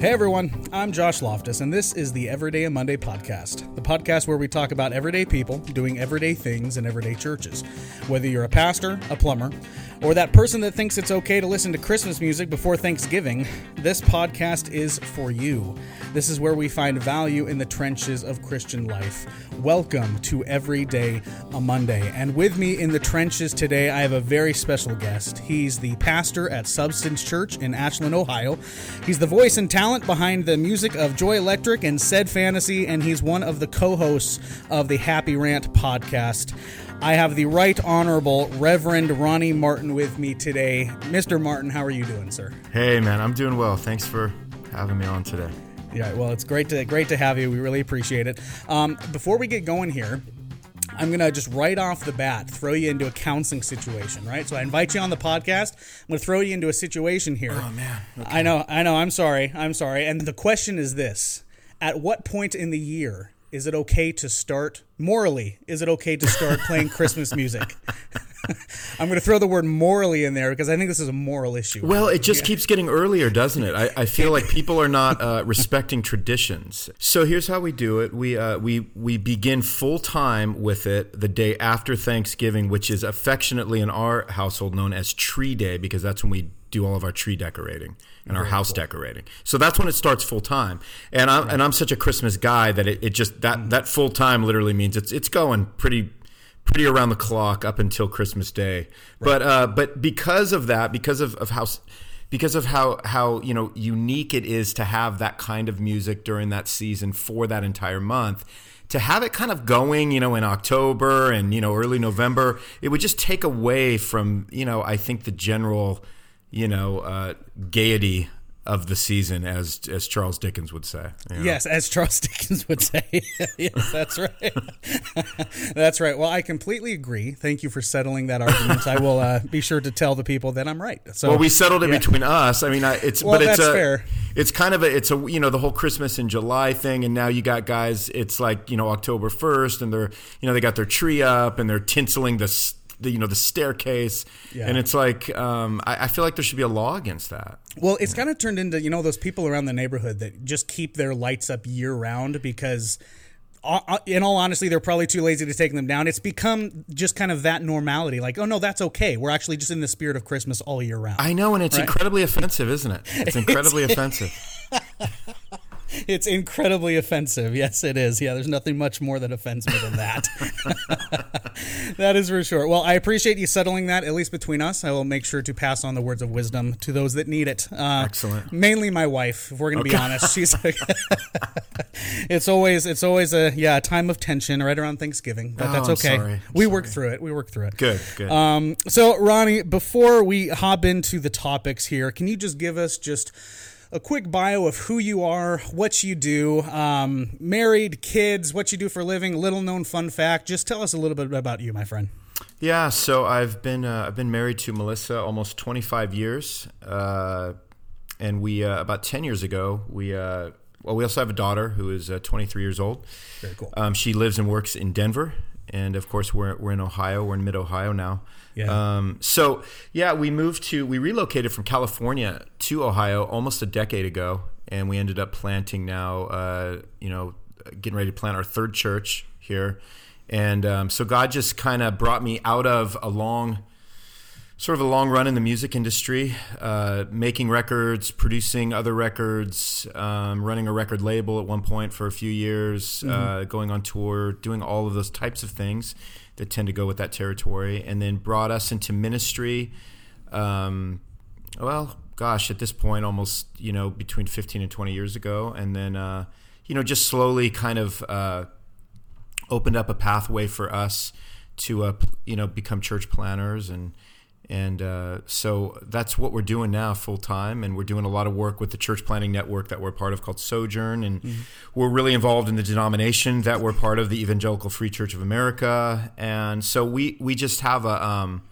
Hey everyone, I'm Josh Loftus, and this is the Everyday and Monday podcast, the podcast where we talk about everyday people doing everyday things in everyday churches. Whether you're a pastor, a plumber, or that person that thinks it's okay to listen to Christmas music before Thanksgiving, this podcast is for you. This is where we find value in the trenches of Christian life. Welcome to Everyday a Monday. And with me in the trenches today, I have a very special guest. He's the pastor at Substance Church in Ashland, Ohio. He's the voice and talent behind the music of Joy Electric and Said Fantasy, and he's one of the co hosts of the Happy Rant podcast. I have the Right Honorable Reverend Ronnie Martin with me today. Mr. Martin, how are you doing, sir? Hey, man, I'm doing well. Thanks for having me on today. Yeah, well, it's great to great to have you. We really appreciate it. Um, before we get going here, I'm gonna just right off the bat throw you into a counseling situation, right? So I invite you on the podcast. I'm gonna throw you into a situation here. Oh man, okay. I know, I know. I'm sorry, I'm sorry. And the question is this: At what point in the year is it okay to start morally? Is it okay to start playing Christmas music? I'm going to throw the word morally in there because I think this is a moral issue. Well, it just yeah. keeps getting earlier, doesn't it? I, I feel like people are not uh, respecting traditions. So here's how we do it: we uh, we we begin full time with it the day after Thanksgiving, which is affectionately in our household known as Tree Day, because that's when we do all of our tree decorating and our house cool. decorating. So that's when it starts full time. And I'm right. and I'm such a Christmas guy that it, it just that mm-hmm. that full time literally means it's it's going pretty pretty around the clock up until Christmas Day. Right. But uh, but because of that, because of, of how because of how how you know unique it is to have that kind of music during that season for that entire month to have it kind of going, you know, in October and you know early November, it would just take away from you know I think the general you know, uh, gaiety of the season, as as Charles Dickens would say. You know? Yes, as Charles Dickens would say. yes, that's right. that's right. Well, I completely agree. Thank you for settling that argument. I will uh, be sure to tell the people that I'm right. So, well, we settled it yeah. between us. I mean, I, it's well, but it's a, fair. It's kind of a it's a you know the whole Christmas in July thing, and now you got guys. It's like you know October first, and they're you know they got their tree up and they're tinseling the the you know the staircase, yeah. and it's like um, I, I, feel like there should be a law against that. Well, it's yeah. kind of turned into you know those people around the neighborhood that just keep their lights up year round because. Uh, uh, in all honesty, they're probably too lazy to take them down. It's become just kind of that normality. Like, oh no, that's okay. We're actually just in the spirit of Christmas all year round. I know, and it's right? incredibly offensive, isn't it? It's incredibly offensive. it's incredibly offensive. Yes, it is. Yeah, there's nothing much more that offends me than that. that is for sure. Well, I appreciate you settling that, at least between us. I will make sure to pass on the words of wisdom to those that need it. Uh, Excellent. Mainly my wife, if we're going to okay. be honest. She's. it's always it's always a yeah a time of tension right around Thanksgiving, but oh, that's okay. I'm sorry. I'm we sorry. work through it. We work through it. Good. Good. Um, so Ronnie, before we hop into the topics here, can you just give us just a quick bio of who you are, what you do, um, married, kids, what you do for a living, little known fun fact. Just tell us a little bit about you, my friend. Yeah, so I've been uh, I've been married to Melissa almost 25 years, uh, and we uh, about 10 years ago we uh, well we also have a daughter who is uh, 23 years old. Very cool. Um, she lives and works in Denver, and of course we're we're in Ohio. We're in Mid Ohio now. Yeah. Um, so yeah, we moved to we relocated from California to Ohio almost a decade ago, and we ended up planting now. Uh, you know, getting ready to plant our third church here, and um, so God just kind of brought me out of a long. Sort of a long run in the music industry, uh, making records, producing other records, um, running a record label at one point for a few years, mm-hmm. uh, going on tour, doing all of those types of things that tend to go with that territory, and then brought us into ministry. Um, well, gosh, at this point, almost you know between 15 and 20 years ago, and then uh, you know just slowly kind of uh, opened up a pathway for us to uh, you know become church planters and and uh, so that's what we're doing now full time. And we're doing a lot of work with the church planting network that we're part of called Sojourn. And mm-hmm. we're really involved in the denomination that we're part of, the Evangelical Free Church of America. And so we, we just have a, um,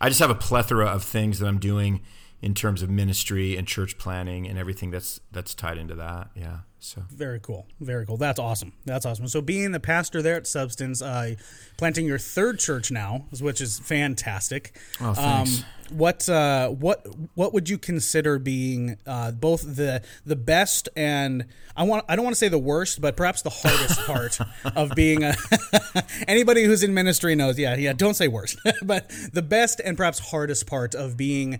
I just have a plethora of things that I'm doing in terms of ministry and church planting and everything that's that's tied into that. Yeah. So very cool, very cool. That's awesome. That's awesome. So being the pastor there at Substance, uh, planting your third church now, which is fantastic. Oh, thanks. Um, what uh, what what would you consider being uh, both the the best and I want I don't want to say the worst, but perhaps the hardest part of being a anybody who's in ministry knows. Yeah, yeah. Don't say worst, but the best and perhaps hardest part of being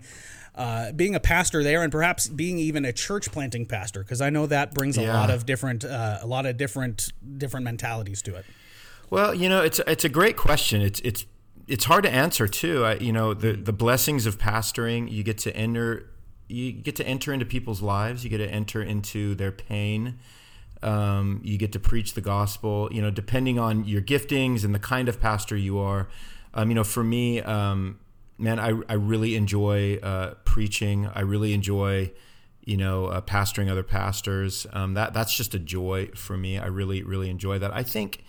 uh, being a pastor there, and perhaps being even a church planting pastor, because I know that brings a Yeah. lot of different, uh, a lot of different, different mentalities to it. Well, you know, it's it's a great question. It's it's it's hard to answer too. I, you know, the the blessings of pastoring. You get to enter you get to enter into people's lives. You get to enter into their pain. Um, you get to preach the gospel. You know, depending on your giftings and the kind of pastor you are. Um, you know, for me, um, man, I I really enjoy uh, preaching. I really enjoy you know, uh, pastoring other pastors. Um, that that's just a joy for me. I really really enjoy that. I think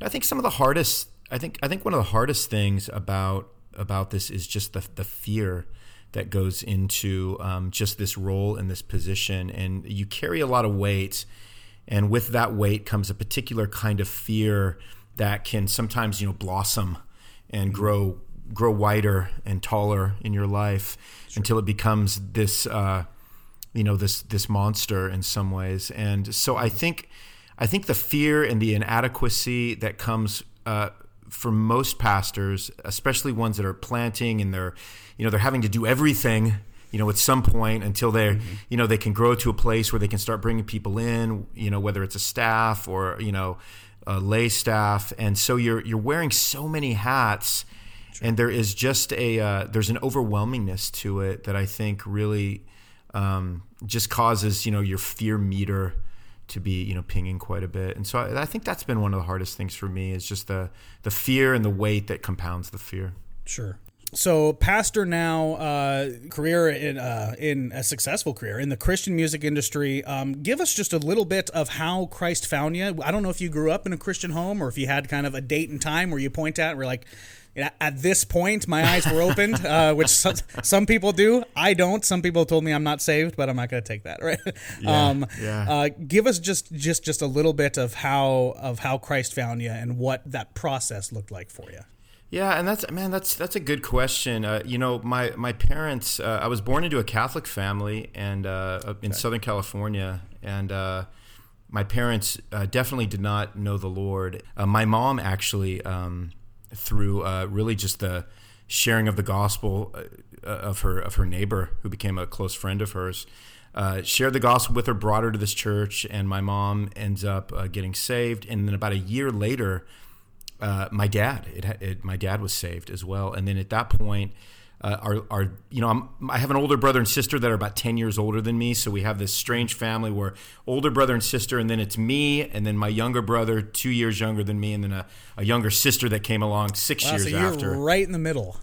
I think some of the hardest I think I think one of the hardest things about about this is just the the fear that goes into um, just this role and this position, and you carry a lot of weight, and with that weight comes a particular kind of fear that can sometimes you know blossom and grow grow wider and taller in your life until it becomes this. Uh, you know this this monster in some ways. And so i think i think the fear and the inadequacy that comes uh, for most pastors especially ones that are planting and they're you know they're having to do everything you know at some point until they're you know they can grow to a place where they can start bringing people in you know whether it's a staff or you know a lay staff. And so you're you're wearing so many hats and there is just a uh, there's an overwhelmingness to it that i think really um, just causes you know your fear meter to be you know pinging quite a bit. And so I, I think that's been one of the hardest things for me is just the the fear and the weight that compounds the fear. Sure. So, pastor now, uh, career in uh, in a successful career in the Christian music industry. Um, give us just a little bit of how Christ found you. I don't know if you grew up in a Christian home or if you had kind of a date and time where you point at we're like, at this point, my eyes were opened, uh, which some, some people do. I don't. Some people told me I'm not saved, but I'm not going to take that. Right? um, yeah. Uh, give us just just just a little bit of how of how Christ found you and what that process looked like for you. Yeah, and that's man, that's that's a good question. Uh, you know, my my parents. Uh, I was born into a Catholic family and uh, in Southern California, and uh, my parents uh, definitely did not know the Lord. Uh, my mom actually, um, through uh, really just the sharing of the gospel uh, of her of her neighbor, who became a close friend of hers. Uh, shared the gospel with her, brought her to this church, and my mom ends up uh, getting saved. And then about a year later, uh, my dad. It, it, my dad was saved as well. And then at that point, uh, our, our, you know, I'm, I have an older brother and sister that are about 10 years older than me. So we have this strange family where older brother and sister, and then it's me, and then my younger brother, two years younger than me, and then a, a younger sister that came along six Wow, years so you're after. right in the middle.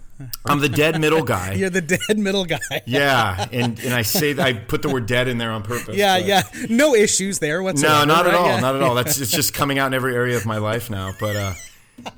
I'm the dead middle guy. You're the dead middle guy. yeah, and and I say I put the word dead in there on purpose. Yeah, yeah. No issues there whatsoever. No, not at right? all. Yeah. Not at all. That's it's just coming out in every area of my life now. But uh,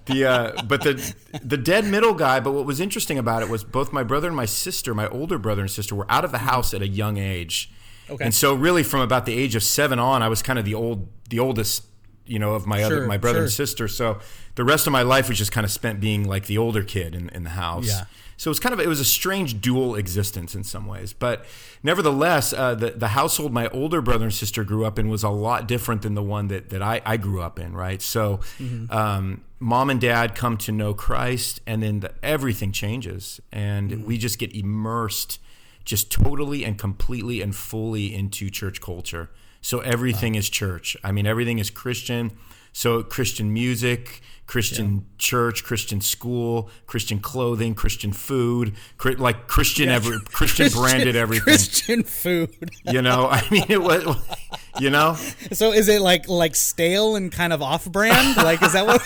the uh, but the the dead middle guy. But what was interesting about it was both my brother and my sister, my older brother and sister, were out of the house at a young age. Okay. And so really from about the age of seven on, I was kind of the old the oldest. You know, of my other my brother and sister. So the rest of my life was just kind of spent being like the older kid in, in the house. Yeah. So it was kind of it was a strange dual existence in some ways, but nevertheless, uh, the the household my older brother and sister grew up in was a lot different than the one that that I, I grew up in. Right, so um, mom and dad come to know Christ, and then the, everything changes, and mm. we just get immersed, just totally and completely and fully into church culture. So everything is church. I mean, everything is Christian. So Christian music, Christian church, Christian school, Christian clothing, Christian food, like Christian every Christian branded everything. Christian food. You know, I mean, it was, you know, So is it like like stale and kind of off brand? Like is that what?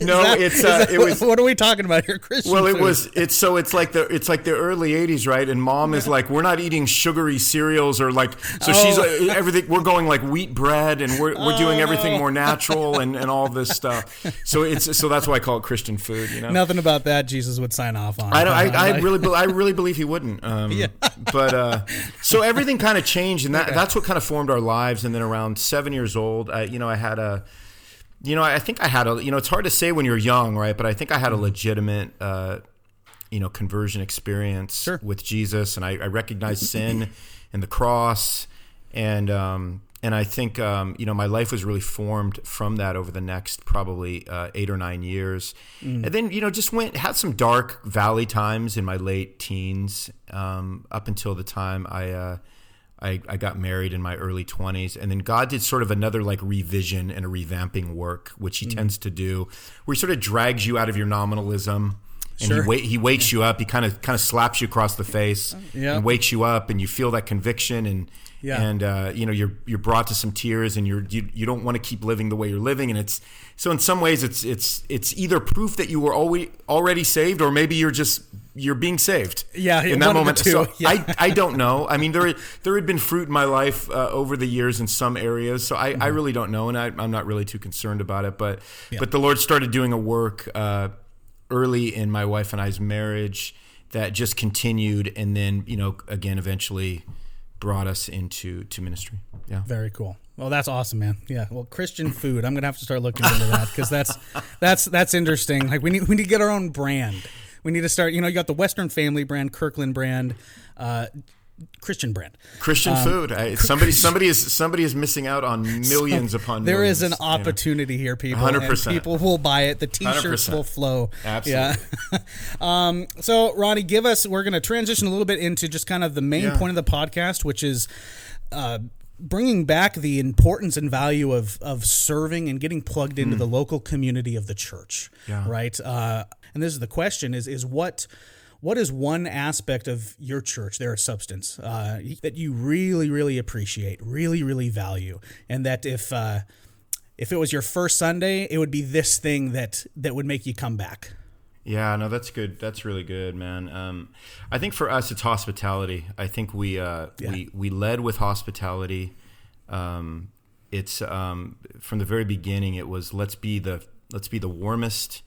No, that- it's uh, that- it was What are we talking about here, Christian? Well, it food? was. It's so it's like the it's like the early '80s, right? And mom is like, we're not eating sugary cereals or like. So she's Oh. uh, everything. We're going like wheat bread, and we're we're doing everything more natural and, and all this stuff. So it's so that's why I call it Christian food. You know. Nothing about that Jesus would sign off on. I don't. I, I really, I really believe he wouldn't. Um, Yeah. But uh, so everything kind of changed, and that, that's what kind of formed our lives. And then around seven years old, I, you know, I had a, you know, I think I had a, you know, it's hard to say when you're young, right? But I think I had a legitimate, uh, you know, conversion experience Sure. with Jesus, and I, I recognized sin and the cross, and um, and I think um, you know my life was really formed from that over the next probably uh, eight or nine years, and then you know just went had some dark valley times in my late teens um, up until the time I. Uh, I, I got married in my early 20s and then god did sort of another like revision and a revamping work which he tends to do where he sort of drags you out of your nominalism and Sure. he, wa- he wakes you up he kind of kind of slaps you across the face Yeah. and wakes you up and you feel that conviction and Yeah. and uh, you know you're you're brought to some tears and you're you, you don't want to keep living the way you're living and it's so in some ways it's it's it's either proof that you were always already saved or maybe you're just you're being saved Yeah, in that moment so yeah. I, I don't know I mean there there had been fruit in my life uh, over the years in some areas so I, I really don't know and I, I'm not really too concerned about it but but the Lord started doing a work uh, early in my wife and I's marriage that just continued and then you know again eventually brought us into to ministry yeah Very cool. Well, that's awesome, man. Yeah. Well, Christian food. I'm gonna have to start looking into that because that's that's that's interesting. Like we need we need to get our own brand. We need to start. You know, you got the Western Family brand, Kirkland brand, uh, Christian brand. Christian food I, somebody somebody is somebody is missing out on millions upon There millions, is an you know. opportunity here, people. 100%. people will buy it. The T-shirts 100%. will flow. Absolutely. Yeah. um, so, Ronnie, give us. We're going to transition a little bit into just kind of the main Yeah. point of the podcast, which is. Uh, bringing back the importance and value of of serving and getting plugged into the local community of the church Mm. Yeah. right uh, and this is the question is is what what is one aspect of your church their substance uh, that you really really appreciate really really value and that if uh, if it was your first sunday it would be this thing that that would make you come back Yeah, no, that's good. That's really good, man. Um, I think for us, it's hospitality. I think we uh, we we led with hospitality. Um, it's um, from the very beginning. It was let's be the let's be the warmest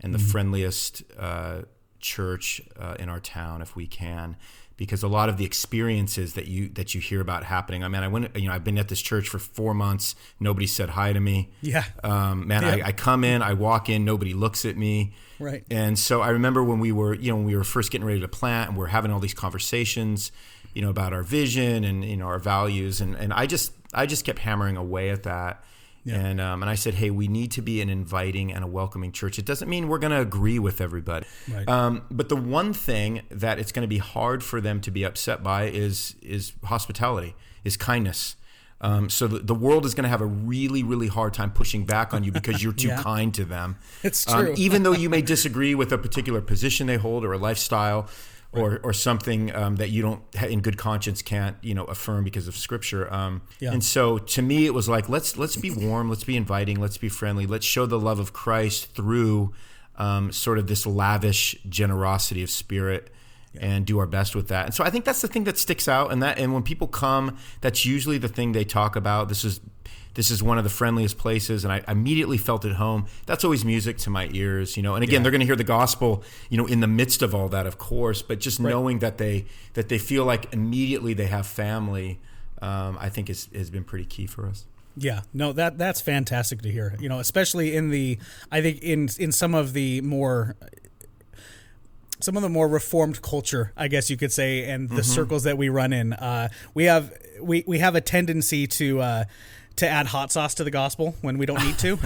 and the friendliest uh, church uh, in our town if we can. Because a lot of the experiences that you that you hear about happening. I mean, I went. You know, I've been at this church for four months. Nobody said hi to me. Yeah. Um, man, Yeah. I, I come in, I walk in, nobody looks at me. Right. And so I remember when we were, you know, when we were first getting ready to plant and we're having all these conversations, you know, about our vision and you know our values, and and I just I just kept hammering away at that. And um, and I said, hey, we need to be an inviting and a welcoming church. It doesn't mean we're going to agree with everybody, Right. um, but the one thing that it's going to be hard for them to be upset by is is hospitality, is kindness. Um, so the, the world is going to have a really, really hard time pushing back on you because you're too Yeah. kind to them. It's Um, true. even though you may disagree with a particular position they hold or a lifestyle or, or something um, that you don't in good conscience can't you know affirm because of scripture um, Yeah. and so to me it was like let's let's be warm let's be inviting let's be friendly let's show the love of christ through um, sort of this lavish generosity of spirit and do our best with that. And so i think that's the thing that sticks out and that and when people come that's usually the thing they talk about. This is this is one of the friendliest places and I immediately felt at home. That's always music to my ears, you know. And again, they're going to hear the gospel, you know, in the midst of all that, of course, but just knowing that they that they feel like immediately they have family, um, I think is has been pretty key for us. Yeah, no, that that's fantastic to hear. You know, especially in the, I think in in some of the more, some of the more reformed culture, I guess you could say, and the circles that we run in, uh, we have we we have a tendency to. Uh, to add hot sauce to the gospel when we don't need to,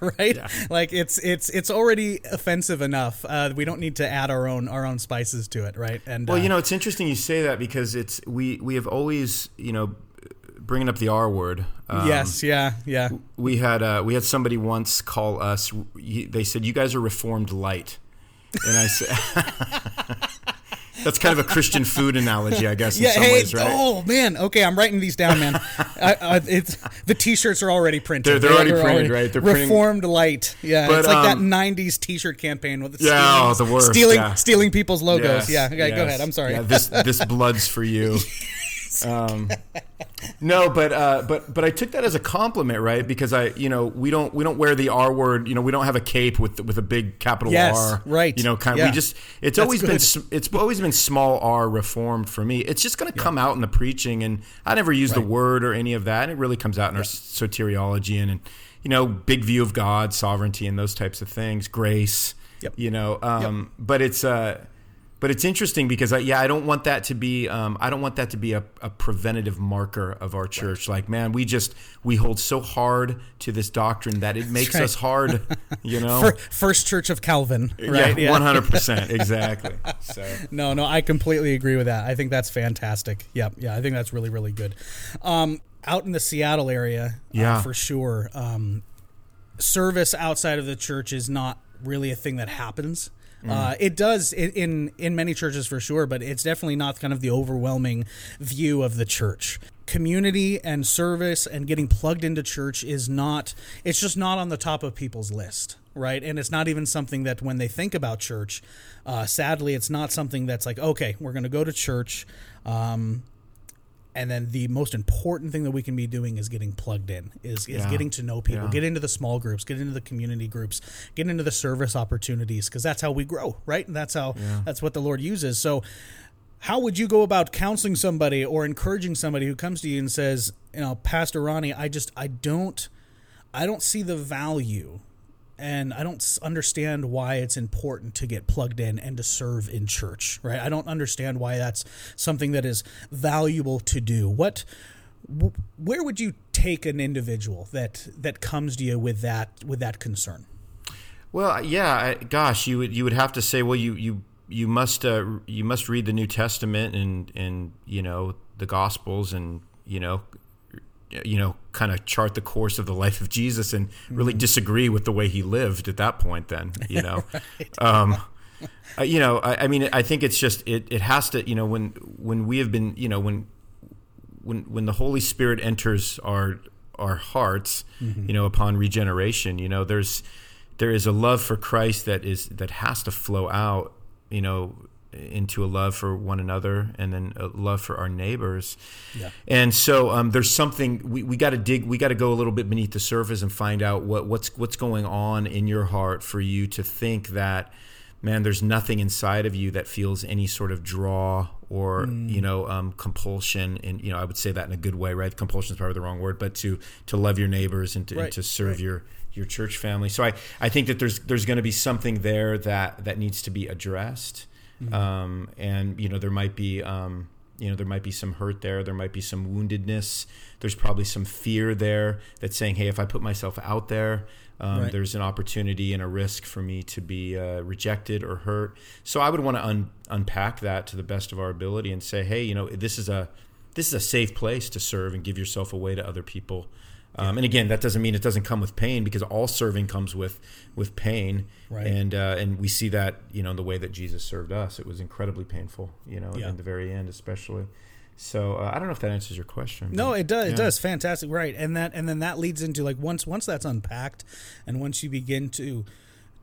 right? Like it's it's it's already offensive enough. Uh, we don't need to add our own our own spices to it, right? And Well, uh, you know, it's interesting you say that because it's we we have always, you know, bringing up the R word. um, yes, yeah, yeah, we had uh, we had somebody once call us. They said, "You guys are reformed light," and I said, That's kind of a Christian food analogy, I guess. In Yeah, some hey, ways, right? oh man, okay, I'm writing these down, man. I, I, it's the T-shirts are already printed. They're- they're already printed, right? They're printing- Reformed Light. Yeah, But, it's like um, that '90s T-shirt campaign with the Yeah, stealing, oh, the worst, stealing, yeah. stealing people's logos. Yes, yeah, okay, go ahead. I'm sorry. Yeah, this this blood's for you. Um, no, but uh, but but I took that as a compliment, right? Because I, you know, we don't we don't wear the R word. You know, we don't have a cape with with a big capital Yes, R. right. You know, kind of. Yeah. We just it's That's always been good. s- it's always been small R reformed for me. It's just going to come out in the preaching, and I never use the word or any of that. It really comes out in our soteriology and, and you know, big view of God, sovereignty, and those types of things, grace. Yep. You know, um, but it's uh, but it's interesting because I, yeah, I don't want that to be um, I don't want that to be a, a preventative marker of our church. Like, man, we just we hold so hard to this doctrine that it makes right. us hard. You know, Fir- First Church of Calvin, right? yeah, one hundred percent, exactly. So No, no, I completely agree with that. I think that's fantastic. Yep, yeah, I think that's really, really good. Um, out in the Seattle area, Yeah. uh, for sure. Um, service outside of the church is not really a thing that happens. Uh, it does in, in in many churches for sure, but it's definitely not kind of the overwhelming view of the church. Community and service and getting plugged into church is not. It's just not on the top of people's list, right? And it's not even something that when they think about church, uh, sadly, it's not something that's like, okay, we're going to go to church. Um, and then the most important thing that we can be doing is getting plugged in is, is Yeah. getting to know people Yeah. get into the small groups get into the community groups get into the service opportunities because that's how we grow right and that's how that's what the lord uses so how would you go about counseling somebody or encouraging somebody who comes to you and says you know pastor ronnie i just i don't i don't see the value and I don't understand why it's important to get plugged in and to serve in church, right? I don't understand why that's something that is valuable to do. What where would you take an individual that that comes to you with that with that concern? Well, yeah, I, gosh, you would you would have to say, well, you you you must uh, you must read the New Testament and and you know the Gospels and you know you know kind of chart the course of the life of Jesus and really disagree with the way he lived at that point. Then you know. um, uh, you know, I, I mean, I think it's just it, it has to, you know, when when we have been, you know, when when when the Holy Spirit enters our our hearts, you know, upon regeneration, you know, there's there is a love for Christ that is that has to flow out, you know, into a love for one another and then a love for our neighbors. Yeah. And so um, there's something we, we got to dig. We got to go a little bit beneath the surface and find out what what's what's going on in your heart for you to think that man, there's nothing inside of you that feels any sort of draw or you know um, compulsion. And you know, I would say that in a good way, right? Compulsion is probably the wrong word, but to to love your neighbors and to, and to serve right. your your church family. So I, I think that there's there's going to be something there that that needs to be addressed, um, and you know there might be um, you know there might be some hurt there, there might be some woundedness. There's probably some fear there that's saying, hey, if I put myself out there, um, Right. there's an opportunity and a risk for me to be uh, rejected or hurt. So I would want to un- unpack that to the best of our ability and say, hey, you know, this is a this is a safe place to serve and give yourself away to other people. Um, and again, that doesn't mean it doesn't come with pain because all serving comes with with pain, Right. and uh, and we see that you know in the way that Jesus served us. It was incredibly painful, you know, Yeah. in the very end, especially. So uh, I don't know if that answers your question. No, it does. It does. Fantastic. Right. And that and then that leads into like once once that's unpacked and once you begin to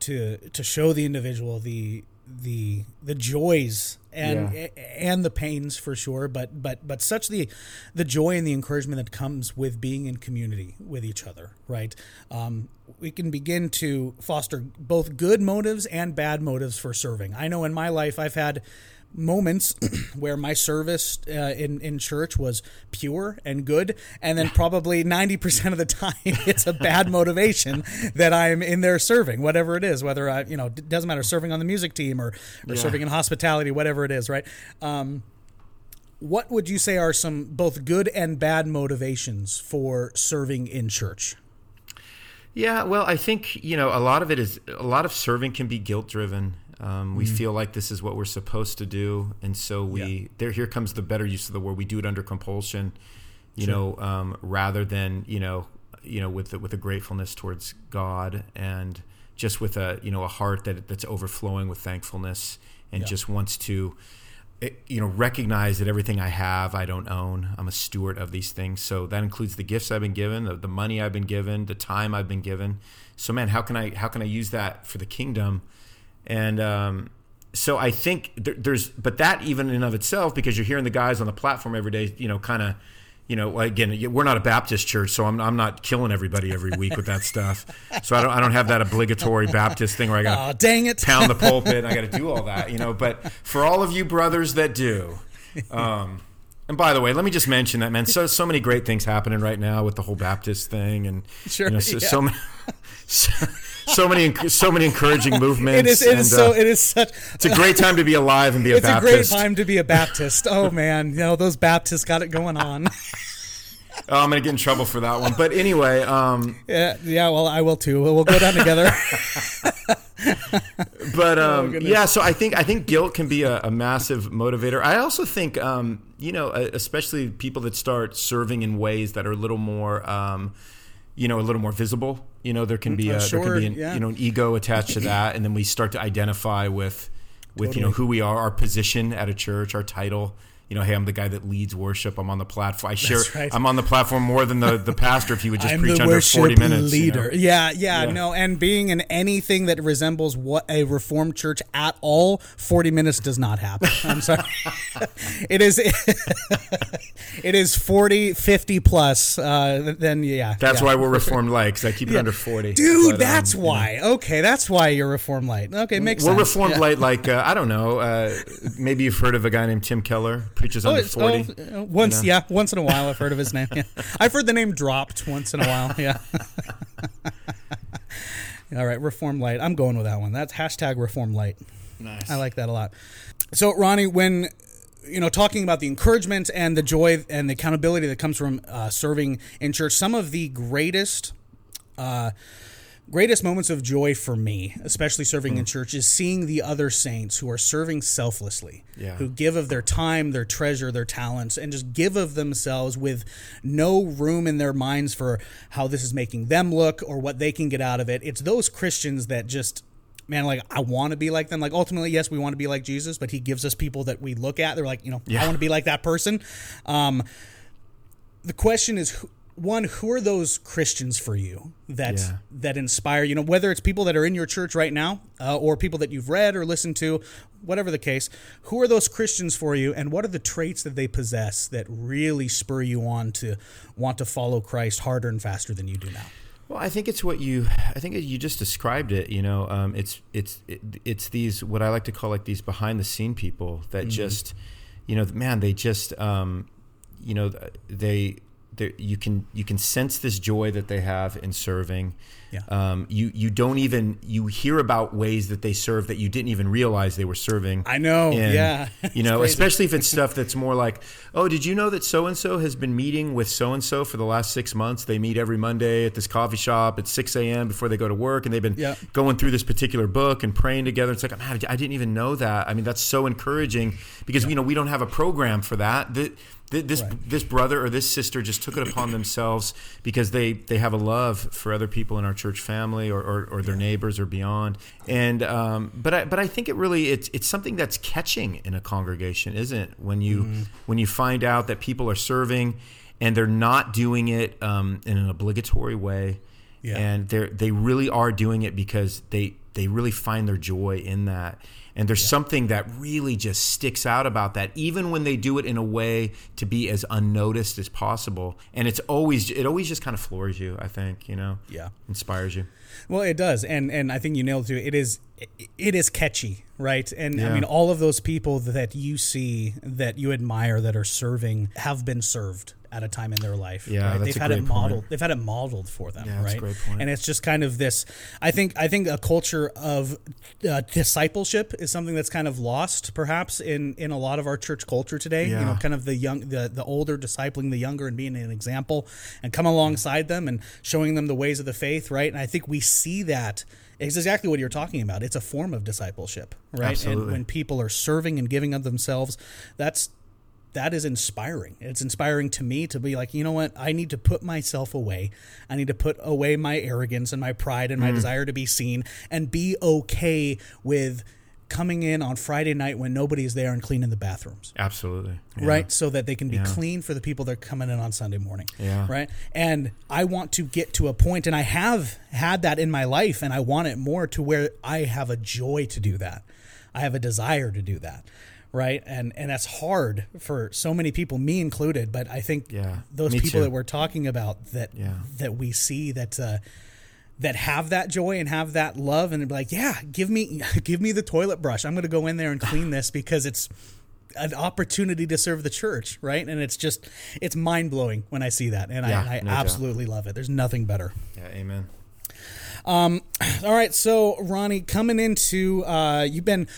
to to show the individual the the the joys and Yeah. and the pains for sure but but but such the the joy and the encouragement that comes with being in community with each other right um, we can begin to foster both good motives and bad motives for serving i know in my life i've had moments where my service uh, in in church was pure and good, and then probably ninety percent of the time it's a bad motivation that I'm in there serving, whatever it is, whether I you know it doesn't matter serving on the music team or or Yeah. serving in hospitality, whatever it is, right? Um, what would you say are some both good and bad motivations for serving in church? Yeah, well, I think you know a lot of it is a lot of serving can be guilt driven. Um, we feel like this is what we're supposed to do, and so we Yeah. there. Here comes the better use of the word. We do it under compulsion, you Sure. know, um, rather than you know, you know, with the, with a gratefulness towards God and just with a you know a heart that that's overflowing with thankfulness and Yeah. just wants to you know, recognize that everything I have, I don't own. I'm a steward of these things. So that includes the gifts I've been given, the, the money I've been given, the time I've been given. So man, how can I how can I use that for the kingdom? And um, so I think there, there's, but that even in and of itself, because you're hearing the guys on the platform every day, you know, kind of you know, again, we're not a Baptist church, so I'm, I'm not killing everybody every week with that stuff. So I don't I don't have that obligatory Baptist thing where I got oh, dang it pound the pulpit and I got to do all that, you know. But for all of you brothers that do, um, and by the way, let me just mention that man, so so many great things happening right now with the whole Baptist thing, and sure, you know, so, yeah. so many. So, so many, so many encouraging movements. It is. It and, is so. uh, It is such. it's a great time to be alive and be a It's a great time to be a Baptist. Oh man, you know those Baptists got it going on. Oh, I'm gonna get in trouble for that one. But anyway, um, Yeah, yeah. Well, I will too. We'll go down together. but um, goodness. yeah, so I think I think guilt can be a, a massive motivator. I also think um, you know, uh, especially people that start serving in ways that are a little more. Um, you know, a little more visible. You know, there can be Uh, a, there sure, can be an, yeah. you know an ego attached to that, and then we start to identify with with you know who we are, our position at a church, our title. You know, hey, I'm the guy that leads worship. I'm on the platform. I share. right. I'm on the platform more than the, the pastor. If he would just I'm preach the under worship 40 minutes, you know? leader. Yeah, yeah, Yeah. no, and being in anything that resembles what a reformed church at all, forty minutes does not happen. I'm sorry. it is. it is 40, 50 plus. Uh, then yeah, That's yeah. why we're reformed light because I keep it under 40. Dude, But, um, that's why. Okay, that's why you're reformed light. Okay, makes sense. We're sense. reformed Yeah. light, like uh, I don't know. Uh, maybe you've heard of a guy named Tim Keller, preaches Oh, under forty. oh, uh, once, you know? yeah, once in a while, I've heard of his name. Yeah. I've heard the name dropped once in a while. Yeah. All right, Reform Light. I'm going with that one. That's hashtag Reform Light. Nice. I like that a lot. So, Ronnie, when you know talking about the encouragement and the joy and the accountability that comes from uh, serving in church, some of the greatest. Uh, greatest moments of joy for me, especially serving Hmm. in church, is seeing the other saints who are serving selflessly, Yeah. who give of their time, their treasure, their talents, and just give of themselves with no room in their minds for how this is making them look or what they can get out of it. It's those Christians that just man like i want to be like them. Like ultimately yes we want to be like jesus but he gives us people that we look at. They're like you know i want to be like that person. Um, the question is one who are those christians for you that Yeah. that inspire you know whether it's people that are in your church right now uh, or people that you've read or listened to whatever the case who are those christians for you and what are the traits that they possess that really spur you on to want to follow christ harder and faster than you do now Well, I think it's what you. I think you just described it. You know, um, it's it's it, it's these what I like to call like these behind the scene people that just, you know, man, they just, um, you know, they. You can you can sense this joy that they have in serving. Yeah. Um, you you don't even you hear about ways that they serve that you didn't even realize they were serving. I know, yeah. You know, especially if it's stuff that's more like, oh, did you know that so and so has been meeting with so and so for the last six months? They meet every Monday at this coffee shop at 6 a.m. before they go to work, and they've been Yeah. going through this particular book and praying together. It's like, man, I didn't even know that. I mean, that's so encouraging because you know we don't have a program for that. Th- th- This Right. this brother or this sister just took it upon themselves because they they have a love for other people in our church family or, or, or their neighbors or beyond. And um, but I but I think it really it's it's something that's catching in a congregation, isn't it? When you Mm-hmm. when you find out that people are serving and they're not doing it um, in an obligatory way, Yeah. and they they really are doing it because they they really find their joy in that. And there's something that really just sticks out about that, even when they do it in a way to be as unnoticed as possible. And it's always it always just kind of floors you. I think you know, Yeah. inspires you. Well, it does, and and I think you nailed it. Too. It is it is catchy, right? And I mean, all of those people that you see that you admire that are serving have been served at a time in their life. Yeah, right? they've had it great point. modeled. They've had it modeled for them, Yeah, right? And it's just kind of this. I think I think a culture of uh, discipleship is something that's kind of lost, perhaps in in a lot of our church culture today. You know, kind of the young, the the older discipling the younger and being an example and come alongside them and showing them the ways of the faith, right? And I think we see that. It's exactly what you're talking about. It's a form of discipleship, right? Absolutely. And when people are serving and giving of themselves, that's that is inspiring. It's inspiring to me to be like, you know what? I need to put myself away. I need to put away my arrogance and my pride and my mm. desire to be seen and be okay with coming in on Friday night when nobody's there and cleaning the bathrooms. Absolutely. Yeah. Right, so that they can be Yeah. clean for the people that are coming in on Sunday morning. Yeah. Right, and I want to get to a point, and I have had that in my life, and I want it more to where I have a joy to do that. I have a desire to do that. Right, and and that's hard for so many people, me included. But I think Yeah, those people too. that we're talking about that Yeah. that we see that uh, that have that joy and have that love and be like, yeah, give me give me the toilet brush. I'm going to go in there and clean this because it's an opportunity to serve the church, right? And it's just it's mind blowing when I see that, and Yeah, I, I no doubt. absolutely love it. There's nothing better. Yeah. Amen. Um, All right, so Ronnie, coming into uh, you've been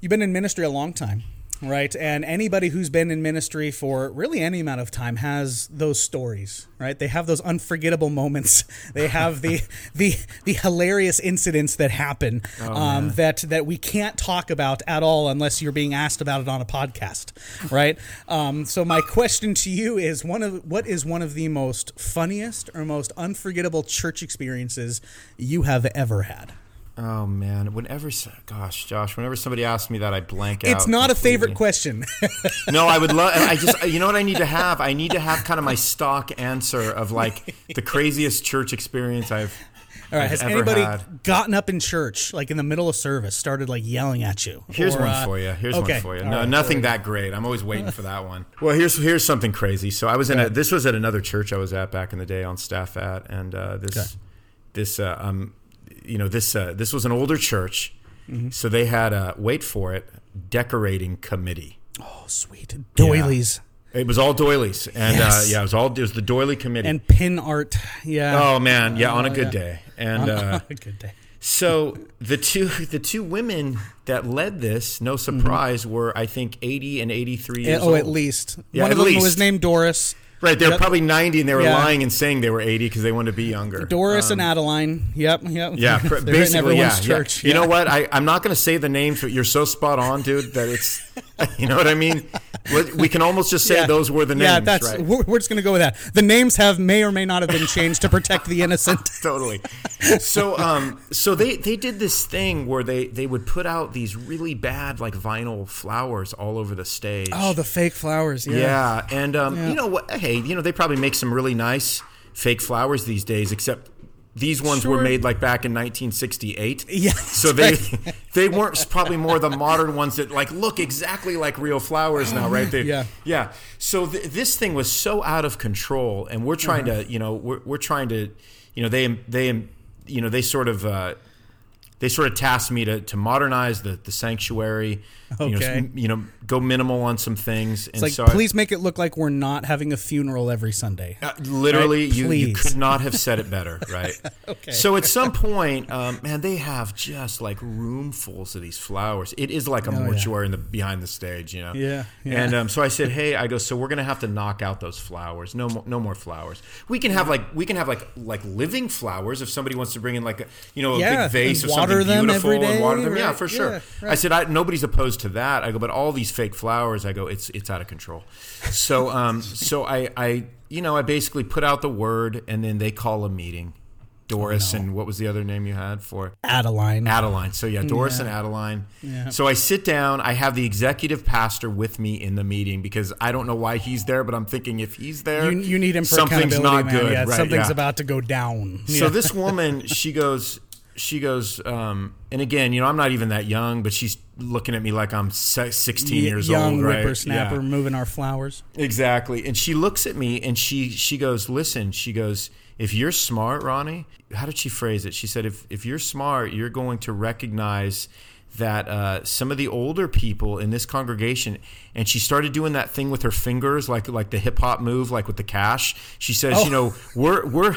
you've been in ministry a long time, right? And anybody who's been in ministry for really any amount of time has those stories, right? They have those unforgettable moments. They have the the the hilarious incidents that happen um, that that we can't talk about at all unless you're being asked about it on a podcast, right? Um, so my question to you is one of what is one of the most funniest or most unforgettable church experiences you have ever had? Oh man, whenever, gosh, Josh, whenever somebody asks me that, I blank out. It's not a favorite question. No, I would love. I just, you know what I need to have? I need to have kind of my stock answer of like the craziest church experience I've. All right, has anybody had. gotten up in church, like in the middle of service, started like yelling at you? Here's Or, one uh, for you. Here's okay, one for you. No, right, nothing that great. I'm always waiting for that one. Well, here's here's something crazy. So I was in a. This was at another church I was at back in the day on staff at, and uh, this Okay. this uh, um, you know this uh, this was an older church, Mm-hmm. so they had a wait for it decorating committee. Oh, sweet doilies It was all doilies, and uh, yeah, it was all it was the doily committee. and pin art. Yeah. oh man, yeah, on a Oh, good yeah. day, and. Uh, Good day. So the two the two women that led this, no surprise, were I think eighty and eighty three years oh, old. at least Yeah, one of them least. was named Doris. Right, they were Yep. probably ninety, and they were Yeah. lying and saying they were eighty because they wanted to be younger. Doris and Adeline. Yep, yep. Um, Yeah, pr- They're in basically, yeah, everyone's yeah. church. You know what? I, I'm not going to say the names, but you're so spot on, dude. That it's, you know what I mean. We- can almost just say Yeah. those were the names. Yeah, that's right? we're, we're just gonna go with that. The names have may or may not have been changed to protect the innocent. totally. So, um, so they they did this thing where they they would put out these really bad like vinyl flowers all over the stage. Oh, the fake flowers. Yeah. Yeah, and um, you know what? Hey, you know they probably make some really nice fake flowers these days. Except these ones were made like back in 1968. Yeah, So they they weren't probably more the modern ones that like look exactly like real flowers now, right? They, Yeah. yeah. So th- this thing was so out of control, and we're trying Uh-huh. to, you know, we're, we're trying to, you know, they they you know they sort of. Uh, they sort of tasked me to, to modernize the, the sanctuary, you, know, Okay. you know, go minimal on some things. And It's like, so I- please make it look like we're not having a funeral every Sunday. uh, literally, Right? you, you could not have said it better, right? Okay. So at some point, um, man, they have just like roomfuls of these flowers. It is like a Oh, yeah. mortuary in the behind the stage, you know. Yeah, yeah. And um, so I said, hey, I go, so we're gonna have to knock out those flowers. No, more, no more flowers. We can have like we can have like like living flowers if somebody wants to bring in like a you know a Yeah, big vase or something beautiful every and water day, them. Yeah, for sure. Yeah, I said, I, nobody's opposed to that. I go, but all these fake flowers, I go, it's it's out of control. So um, so I I you know I basically put out the word, and then they call a meeting. Doris and what was the other name you had for Adeline. Adeline? So yeah, Doris Yeah. and Adeline. Yeah. So I sit down. I have the executive pastor with me in the meeting because I don't know why he's there, but I'm thinking if he's there, you, you need him for something's not man. good. Yeah, right, something's about to go down. So this woman, she goes, she goes, um, and again, you know, I'm not even that young, but she's looking at me like I'm 16 years young old, right? whippersnapper Yeah. moving our flowers. Exactly. And she looks at me and she she goes, "Listen." She goes, "If you're smart, Ronnie, how did she phrase it? She said, "If if you're smart, you're going to recognize." That uh, some of the older people in this congregation, and she started doing that thing with her fingers, like like the hip hop move, like with the cash. She says, Oh. "You know, we're we're."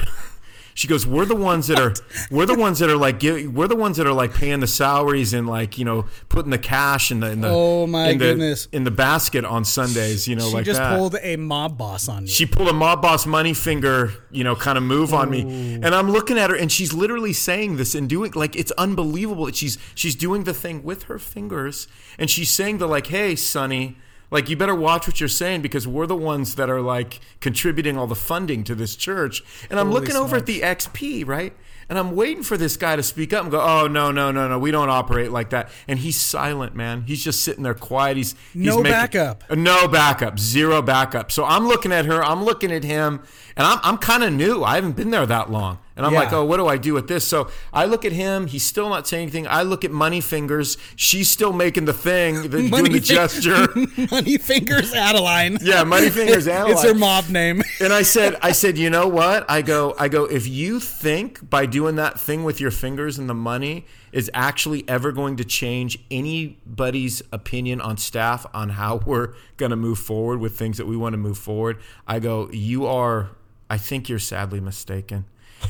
She goes, "We're the ones that are, we're the ones that are like, give, we're the ones that are like paying the salaries and like, you know, putting the cash in the, in the, Oh, my in the, goodness. in the basket on Sundays, you know, like She like just that." pulled a mob boss on you. she pulled a mob boss money finger, you know, kind of move on me. And I'm looking at her and she's literally saying this and doing like it's unbelievable that she's she's doing the thing with her fingers and she's saying the like, "Hey, Sonny, like you better watch what you're saying because we're the ones that are like contributing all the funding to this church." And I'm Holy looking over at the XP, right? And I'm waiting for this guy to speak up and go, "Oh no, no, no, no, we don't operate like that." And he's silent, man. He's just sitting there quiet. He's, he's No backup. Uh, No backup. Zero backup. So I'm looking at her. I'm looking at him, and I'm I'm kind of new. I haven't been there that long. And I'm Yeah. like, oh, what do I do with this? So I look at him. He's still not saying anything. I look at Money Fingers. She's still making the thing, the, doing the gesture. Money Fingers Adeline. Yeah, Money Fingers It's her mob name. And I said, I said, you know what? I go, I go. If you think by doing that thing with your fingers and the money is actually ever going to change anybody's opinion on staff on how we're going to move forward with things that we want to move forward, I go, you are. I think you're sadly mistaken.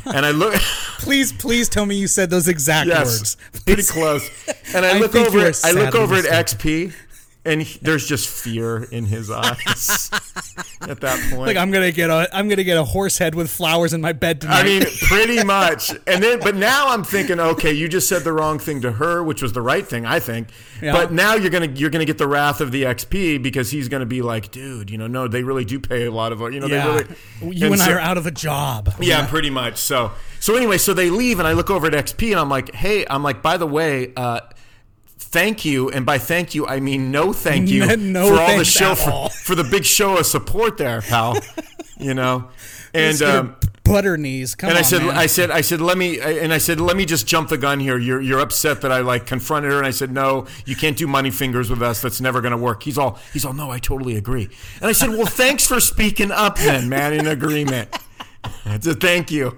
And I look. Please, please tell me you said those exact Yes, words. pretty close. And I, I look over. I look over at. XP, and he- there's just fear in his eyes at that point. Like I'm gonna get a, I'm gonna get a horse head with flowers in my bed tonight. I mean, pretty much. And then, but now I'm thinking, okay, you just said the wrong thing to her, which was the right thing, I think. Yeah. But now you're gonna you're gonna get the wrath of the XP because he's gonna be like, dude, you know, no, they really do pay a lot of, you know, yeah, they really. you and, I so- are out of a job. Yeah, pretty much. So, so anyway, so they leave, and I look over at XP, and I'm like, hey, I'm like, by the way, uh, thank you, and by thank you, I mean no, thank you No for all the show at for, for the big show of support there, pal. you know, and um, butter knees. Come and I said, man. I said, I said, let me, and I said, let me just jump the gun here. You're, you're upset that I like confronted her, and I said, no, you can't do money fingers with us. That's never going to work. He's all, he's all, no, I totally agree. And I said, well, thanks for speaking up, then, man, in agreement. I said, thank you.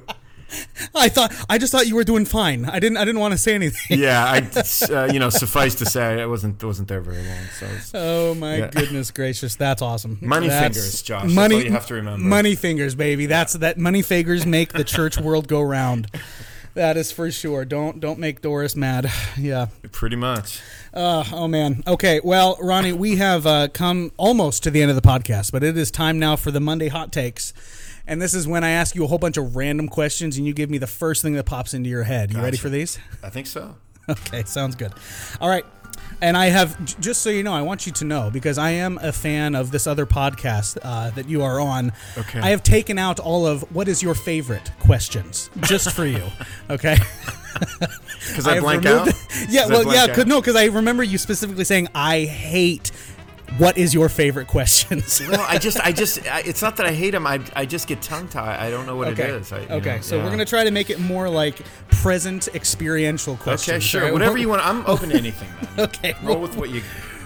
I thought I just thought you were doing fine. I didn't I didn't want to say anything. Yeah, I, uh, you know, suffice to say, I wasn't wasn't there very long. So it's- Oh my Yeah. goodness gracious, that's awesome. Money That's- fingers, Josh. That's Money you have to remember. Money fingers, baby. That's that. Money fingers make the church world go round. That is for sure. Don't don't make Doris mad. Yeah. pretty much. Uh, oh man. Okay. Well, Ronnie, we have uh, come almost to the end of the podcast, but it is time now for the Monday hot takes. And this is when I ask you a whole bunch of random questions, and you give me the first thing that pops into your head. You ready for these? I think so. Okay, sounds good. All right. And I have, just so you know, I want you to know because I am a fan of this other podcast uh, that you are on. Okay. I have taken out all of what is your favorite questions just for you. Okay. Because I, have blank out. Yeah, well, yeah, out? cause, no, because I remember you specifically saying, I hate what is your favorite questions. Well, I just, I just, I, it's not that I hate them. I, I just get tongue tied. I don't know what okay. it is. I, okay, know, so yeah. we're going to try to make it more like present experiential questions. Okay, sure. right? Whatever you want. I'm open to anything, man. Okay, Roll we'll- with what you.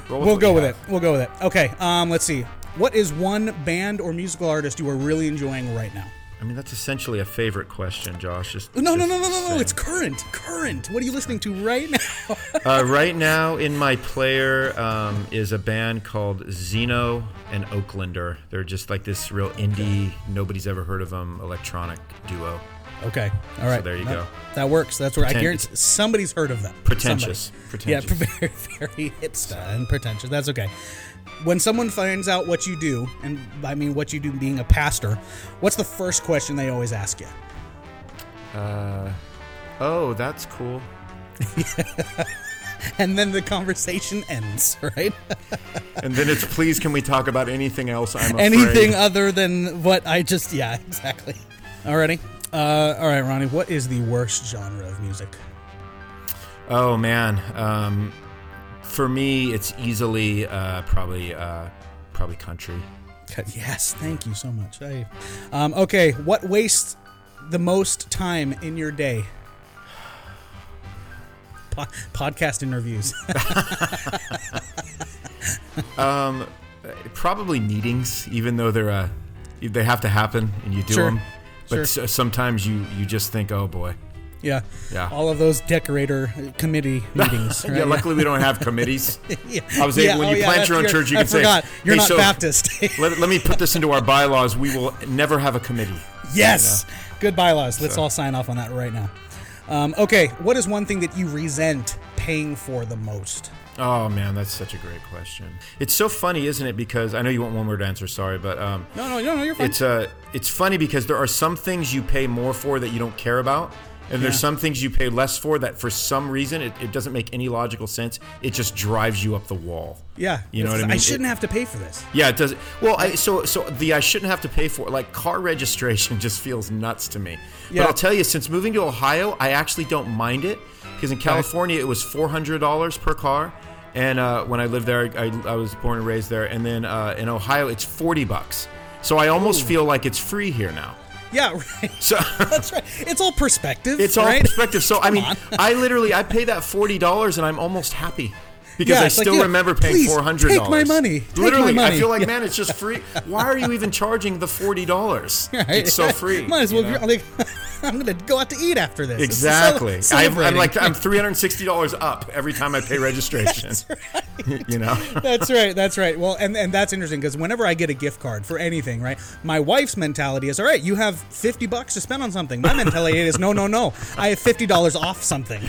Roll with We'll go with have. it. We'll go with it. Okay. Um, let's see. What is one band or musical artist you are really enjoying right now? I mean, that's essentially a favorite question, Josh. Just No, no, just no, no, no, no. saying. It's current. Current. What are you listening to right now? Uh, right now, in my player um, is a band called Xeno and Oaklander. They're just like this real indie, nobody's ever heard of them, electronic duo. okay. All right. there you That- go. That works. That's where I Pretend- guarantee somebody's heard of them. Pretentious. Somebody. Yeah, very, very hipster and pretentious. That's okay. When someone finds out what you do, and I mean what you do being a pastor, what's the first question they always ask you? Uh, oh, that's cool. And then the conversation ends, right? And then it's please, can we talk about anything else? I'm afraid. anything other than what I just yeah exactly. Alrighty, uh, all right, Ronnie. What is the worst genre of music? Oh man, um, for me, it's easily uh, probably uh, probably country. Yes, thank you so much. I, um, okay, what wastes the most time in your day? Po- podcast interviews. Um, probably meetings, even though they're uh, they have to happen and you do Sure. them. But Sure. sometimes you you just think, oh boy. Yeah, Yeah. All of those decorator committee meetings. Right? Yeah, luckily we don't have committees. Yeah. I was able- when you plant your own your- church, you I can say. You're "Hey, not so- Baptist. let, let me put this into our bylaws. We will never have a committee. Yes. Good bylaws. Let's So- all sign off on that right now. Um, okay. What is one thing that you resent paying for the most? Oh man, that's such a great question. It's so funny, isn't it? Because I know you want one word answer. Sorry, but um, No, no, no, no. You're fine. it's uh, it's funny because there are some things you pay more for that you don't care about, And there's some things you pay less for that for some reason it, it doesn't make any logical sense. It just drives you up the wall. Yeah, You know It's- what I mean? I shouldn't It- have to pay for this. Yeah, it does. Well, I, so so the I shouldn't have to pay for. Like car registration just feels nuts to me. Yeah. But I'll tell you, since moving to Ohio, I actually don't mind it because in California it was four hundred dollars per car, and uh, when I lived there, I, I was born and raised there, and then uh, in Ohio it's forty bucks. So I almost feel like it's free here now. Yeah, right. So. That's right. It's all perspective. It's all right? perspective. So I mean. I literally I pay that forty dollars and I'm almost happy because Yeah, I it's like, still yeah, remember paying four hundred take dollars. my money. Take my Literally, money. I feel like Yeah. man, it's just free. Why are you even charging the forty dollars? It's so free. Might as well. you know? Like, I'm gonna go out to eat after this. Exactly. cele- I, I'm like I'm three hundred sixty dollars up every time I pay registration. you know. That's right. That's right. Well, and, and that's interesting because whenever I get a gift card for anything, right, my wife's mentality is, all right, you have 50 bucks to spend on something. My mentality is, no, no, no. I have $50 off something.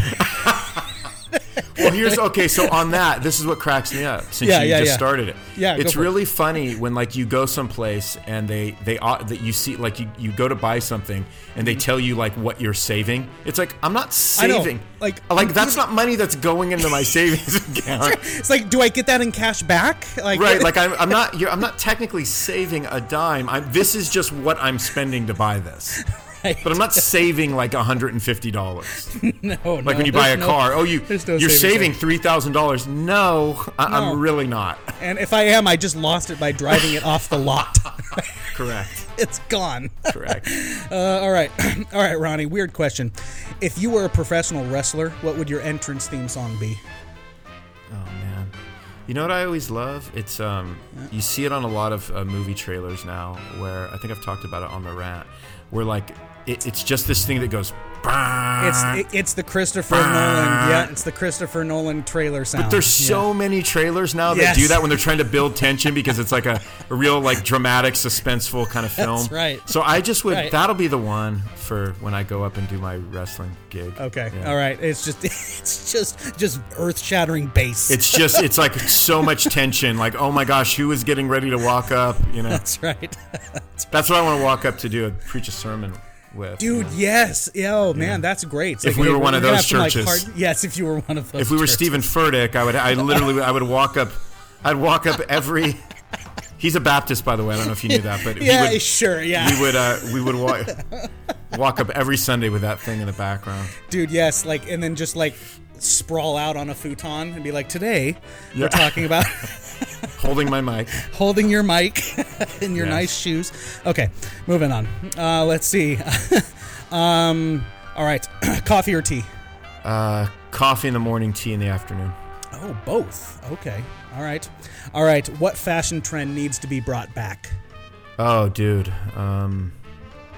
Well, here's okay. So on that, this is what cracks me up since Yeah, you yeah, just yeah. started it. Yeah, it's for it. really funny when like you go someplace and they they ought that you see like you, you go to buy something and they tell you like what you're saving. It's like I'm not saving. like, uh, like I'm that's not money that's going into my savings account. It's like, do I get that in cash back? Like, Right, like I'm, I'm not. You're, I'm not technically saving a dime. I'm, this is just what I'm spending to buy this. Right. But I'm not saving like 150 dollars. no, Like when you buy a car, oh, you, no you're saving three thousand dollars. No, I, No. I'm really not. And if I am, I just lost it by driving it off the lot. Correct. it's gone. Correct. Uh, all right, all right, Ronnie. Weird question. If you were a professional wrestler, what would your entrance theme song be? Oh man. You know what I always love? It's um, you see it on a lot of uh, movie trailers now, where I think I've talked about it on the rant, where like it, it's just this thing that goes. It's it, it's the Christopher Nolan. Yeah, it's the Christopher Nolan trailer sound. But there's Yeah. so many trailers now that Yes. do that when they're trying to build tension because it's like a, a real like dramatic, suspenseful kind of film. That's right. So I just would Right. that'll be the one for when I go up and do my wrestling gig. Okay. Yeah. All right. It's just it's just just earth shattering bass. It's just it's like so much tension. Like oh my gosh, who is getting ready to walk up? You know, that's right. that's what I want to walk up to do. A preach a sermon with. Dude, yes. Yo, man, that's great. It's If like, we hey, were one of those have some, like, churches. hard- yes, if you were one of those. If we were churches. Steven Furtick, I would I literally I would walk up. I'd walk up every. He's a Baptist, by the way. I don't know if you knew that, but Yeah, would, sure. Yeah. we would uh, we would walk walk up every Sunday with that thing in the background. Dude, yes. Like, and then just like sprawl out on a futon and be like, today Yeah. we're talking about holding my mic. holding your mic in your Yes. nice shoes. Okay, moving on. Uh, let's see. um, all right, coffee or tea? Uh, coffee in the morning, tea in the afternoon. Oh, both. Okay. All right. All right. What fashion trend needs to be brought back? Oh, dude. Um,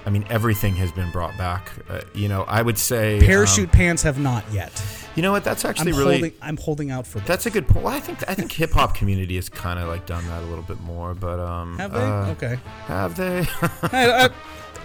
I mean, everything has been brought back. Uh, you know, I would say Parachute um, pants have not yet. You know what? That's I'm actually really. holding. I'm holding out for that. That's a good point. Well, I think I think hip hop community has kind of like done that a little bit more, but um, Have they? uh, okay. Have they? I, I,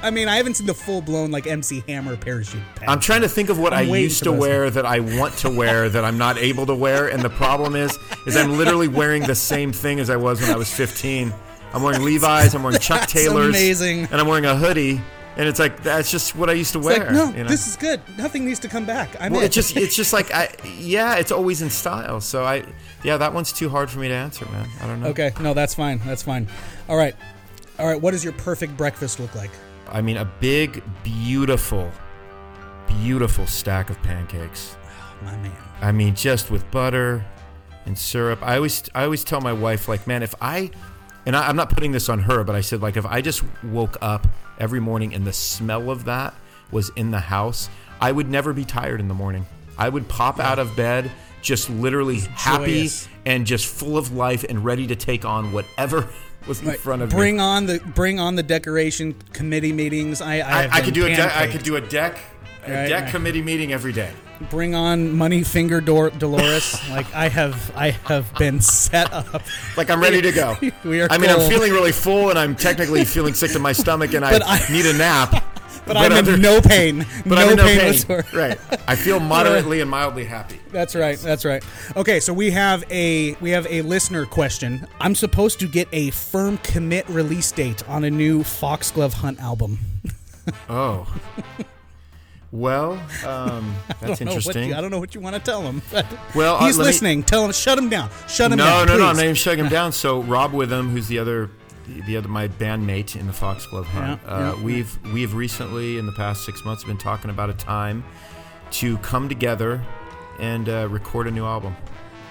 I mean, I haven't seen the full blown like MC Hammer parachute pants. I'm trying to think of what I'm I used to wear that I want to wear that I'm not able to wear, and the problem is, is I'm literally wearing the same thing as I was when I was 15. I'm wearing Levi's, I'm wearing Chuck Taylors, amazing. and I'm wearing a hoodie, and it's like that's just what I used to It's wear. like, no, you know? this is good. Nothing needs to come back. I'm well, it's just it's just like I yeah, it's always in style. So I yeah, that one's too hard for me to answer, man. I don't know. okay. No, that's fine. That's fine. All right. All right. What does your perfect breakfast look like? I mean, a big, beautiful, beautiful stack of pancakes. Oh, my man. I mean, just with butter and syrup. I always, I always tell my wife, like, man, if I, and I, I'm not putting this on her, but I said, like, if I just woke up every morning and the smell of that was in the house, I would never be tired in the morning. I would pop out of bed just literally happy joyous. and just full of life and ready to take on whatever was in Right. front of bring me. on the bring on the decoration committee meetings. I I, I, I could do a deck. I could do a deck, a Right, deck right. committee meeting every day. Bring on money finger Dor- Dolores. like I have I have been set up. Like I'm ready to go. We are I mean, I'm feeling really full, and I'm technically feeling sick to my stomach, and I, I- need a nap. But, I'm other- in no pain. But no, I'm in no pain, pain. Right. I feel moderately and mildly happy. That's right. That's right. Okay, so we have a we have a listener question. I'm supposed to get a firm commit release date on a new Foxglove Hunt album. Oh. Well, um, that's what interesting. you, I don't know what you want to tell him. Well, uh, he's me- listening. tell him, shut him down. Shut him no, down. no, no, I'm please. not even shutting him down. So Rob Witham, who's the other, the other my bandmate in the Foxglove Hunt, Yeah, uh, yeah. we've we've recently in the past six months been talking about a time to come together and uh, record a new album.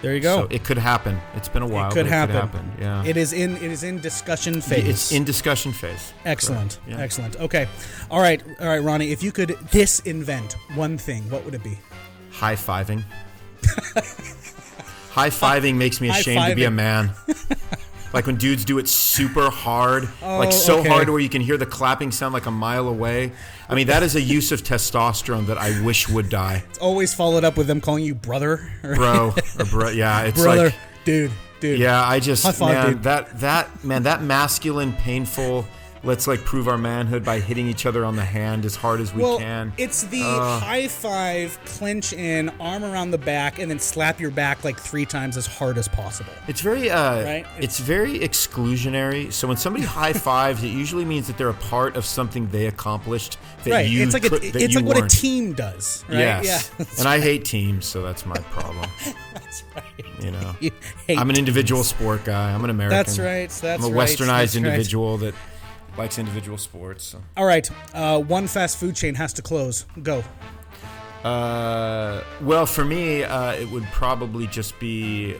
There you go. So it could happen. It's been a while. it could happen. It could happen. Yeah. It is in. It is in discussion phase. It's in discussion phase. Excellent. Yeah. Excellent. Okay. All right. All right, Ronnie. If you could disinvent one thing, what would it be? High fiving. High fiving makes me ashamed to be a man. like when dudes do it super hard, Oh, like so okay. hard where you can hear the clapping sound like a mile away. I mean, that is a use of testosterone that I wish would die, It's always followed up with them calling you brother. Or bro. or bro yeah, it's brother, like dude, dude. yeah. I just five, man dude. that that man that masculine, painful. Let's like prove our manhood by hitting each other on the hand as hard as we Well, can. it's the Ugh. high five, clinch in, arm around the back, and then slap your back like three times as hard as possible. It's very uh Right? it's very exclusionary. So when somebody high fives, it usually means that they're a part of something they accomplished that right. you it's like a, that it's like what a team does. Right? Yes. Yeah. and I hate teams, so that's my problem. That's right. You know. You I'm an individual sport guy. I'm an American. That's right. That's I'm a right, westernized right. individual that likes individual sports. So. All right. Uh, one fast food chain has to close. Go. Uh, well, for me, uh, it would probably just be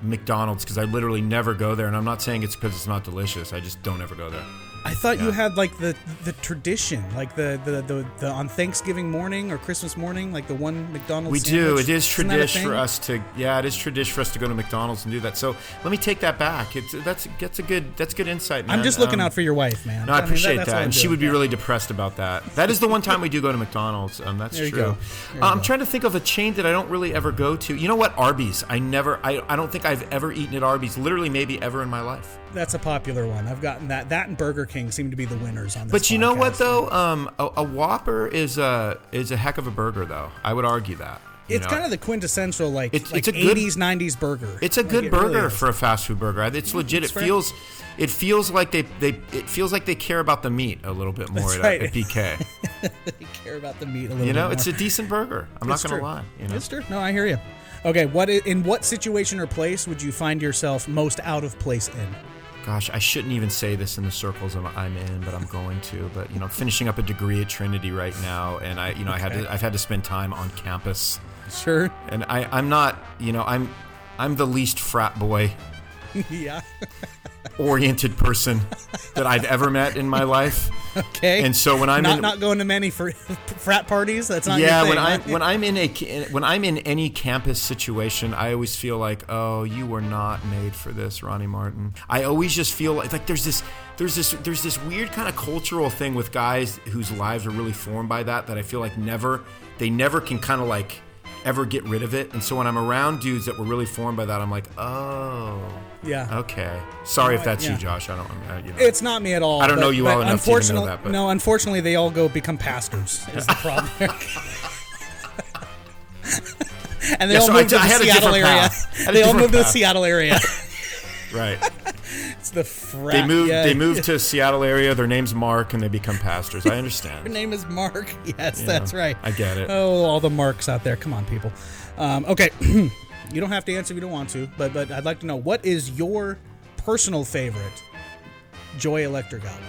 McDonald's because I literally never go there, and I'm not saying it's because it's not delicious. I just don't ever go there. I thought you had like the the tradition, like the the, the the on Thanksgiving morning or Christmas morning, like the one McDonald's. We do. It is that tradition for us to. Yeah, it is tradition for us to go to McDonald's and do that. So let me take that back. It's that's that's a good that's good insight, man. I'm just looking Um, out for your wife, man. No, I mean, appreciate that's that, I'm and she would be Yeah. really depressed about that. That is the one time we do go to McDonald's. Um, that's true. go. There you Uh, I'm go. trying to think of a chain that I don't really ever go to. You know what? Arby's. I never. I, I don't think I've ever eaten at Arby's. Literally, maybe ever in my life. That's a popular one. I've gotten that. That and Burger King seem to be the winners on this. But you know what though? Um, a, a Whopper is a is a heck of a burger, though. I would argue that. It's know? kind of the quintessential like It's- like it's a good- 80s 90s burger. It's a Like, good it burger is. for a fast food burger. It's legit. It's it feels, it feels like they, they, it feels like they care about the meat a little bit more at, right. at BK. They care about the meat a little. Bit more. You know, it's more. a decent burger. I'm It's not gonna lie. You know, It's true. No, I hear you. Okay, what in what situation or place would you find yourself most out of place in? Gosh, I shouldn't even say this in the circles I'm, I'm in, but I'm going to. But you know, I'm finishing up a degree at Trinity right now, and I, you know, I had to, I've had to spend time on campus, Sure. and I, I'm not, you know, I'm, I'm the least frat boy yeah. oriented person that I've ever met in my life. Okay. And so when I'm not in, not going to many fr- frat parties. That's not yeah, your when thing, I'm right? when I'm in a when I'm in any campus situation, I always feel like, oh, you were not made for this, Ronnie Martin. I always just feel like like there's this there's this there's this weird kind of cultural thing with guys whose lives are really formed by that that I feel like never they never can kind of like ever get rid of it. And so when I'm around dudes that were really formed by that, I'm like, oh, yeah. okay. Sorry if that's Yeah. you, Josh. I don't. Uh, you know. It's not me at all. I don't but- know you all enough to know unfortunately, that, but- no. Unfortunately, they all go become pastors. Is the problem? and they Yeah, all so I move to the Seattle area. path. I had a They all different move to the. Seattle area. right. it's the frat. They moved. yeah. They moved to Seattle area. Their name's Mark, and they become pastors. I understand. name is Mark. Yes, You that's right. I get it. Oh, all the marks out there. Come on, people. Um, okay, you don't have to answer if you don't want to, but but I'd like to know what is your personal favorite Joy Electric album?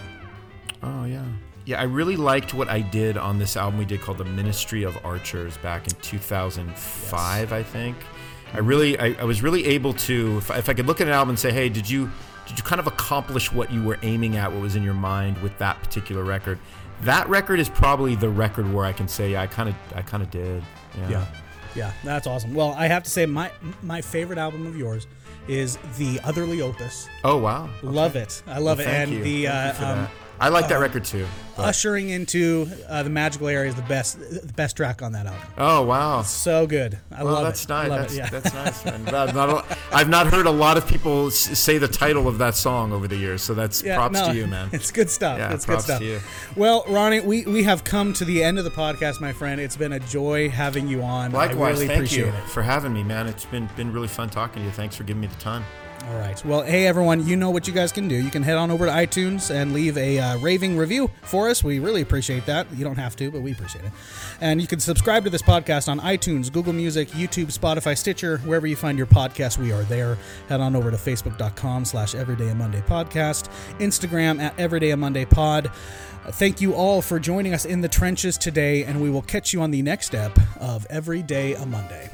Oh yeah. Yeah, I really liked what I did on this album we did called The Ministry of Archers back in 2005, I think. I really, I, I was really able to, if I, if I could look at an album and say, hey, did you, did you kind of accomplish what you were aiming at, what was in your mind with that particular record? That record is probably the record where I can say, yeah, I kind of, I kind of did. Yeah. yeah, that's awesome. Well, I have to say my my favorite album of yours is the Otherly Opus. Oh wow. Love it. I love Well, it. And you. the uh, um. I like that record too. but- ushering into uh, the magical area is the best the best track on that album. Oh wow. So good. I Well, love that's it. nice. I love That's, it. Yeah. that's nice. Man. I've, not, I've not heard a lot of people say the title of that song over the years, so that's Yeah, props no, to you, man. It's good stuff. Yeah, it's good props stuff. to you. Well, Ronnie, we, we have come to the end of the podcast, my friend. It's been a joy having you on. I Likewise, really thank appreciate you it. for having me, man. It's been been really fun talking to you. Thanks for giving me the time. All right. Well, hey everyone, you know what you guys can do. You can head on over to iTunes and leave a uh, raving review for us. We really appreciate that. You don't have to, but we appreciate it. And you can subscribe to this podcast on iTunes, Google Music, YouTube, Spotify, Stitcher, wherever you find your podcast. We are there. Head on over to facebook.com slash Everyday a Monday Podcast, Instagram at Everyday Monday Pod. Thank you all for joining us in the trenches today, and we will catch you on the next step of Every Day a Monday.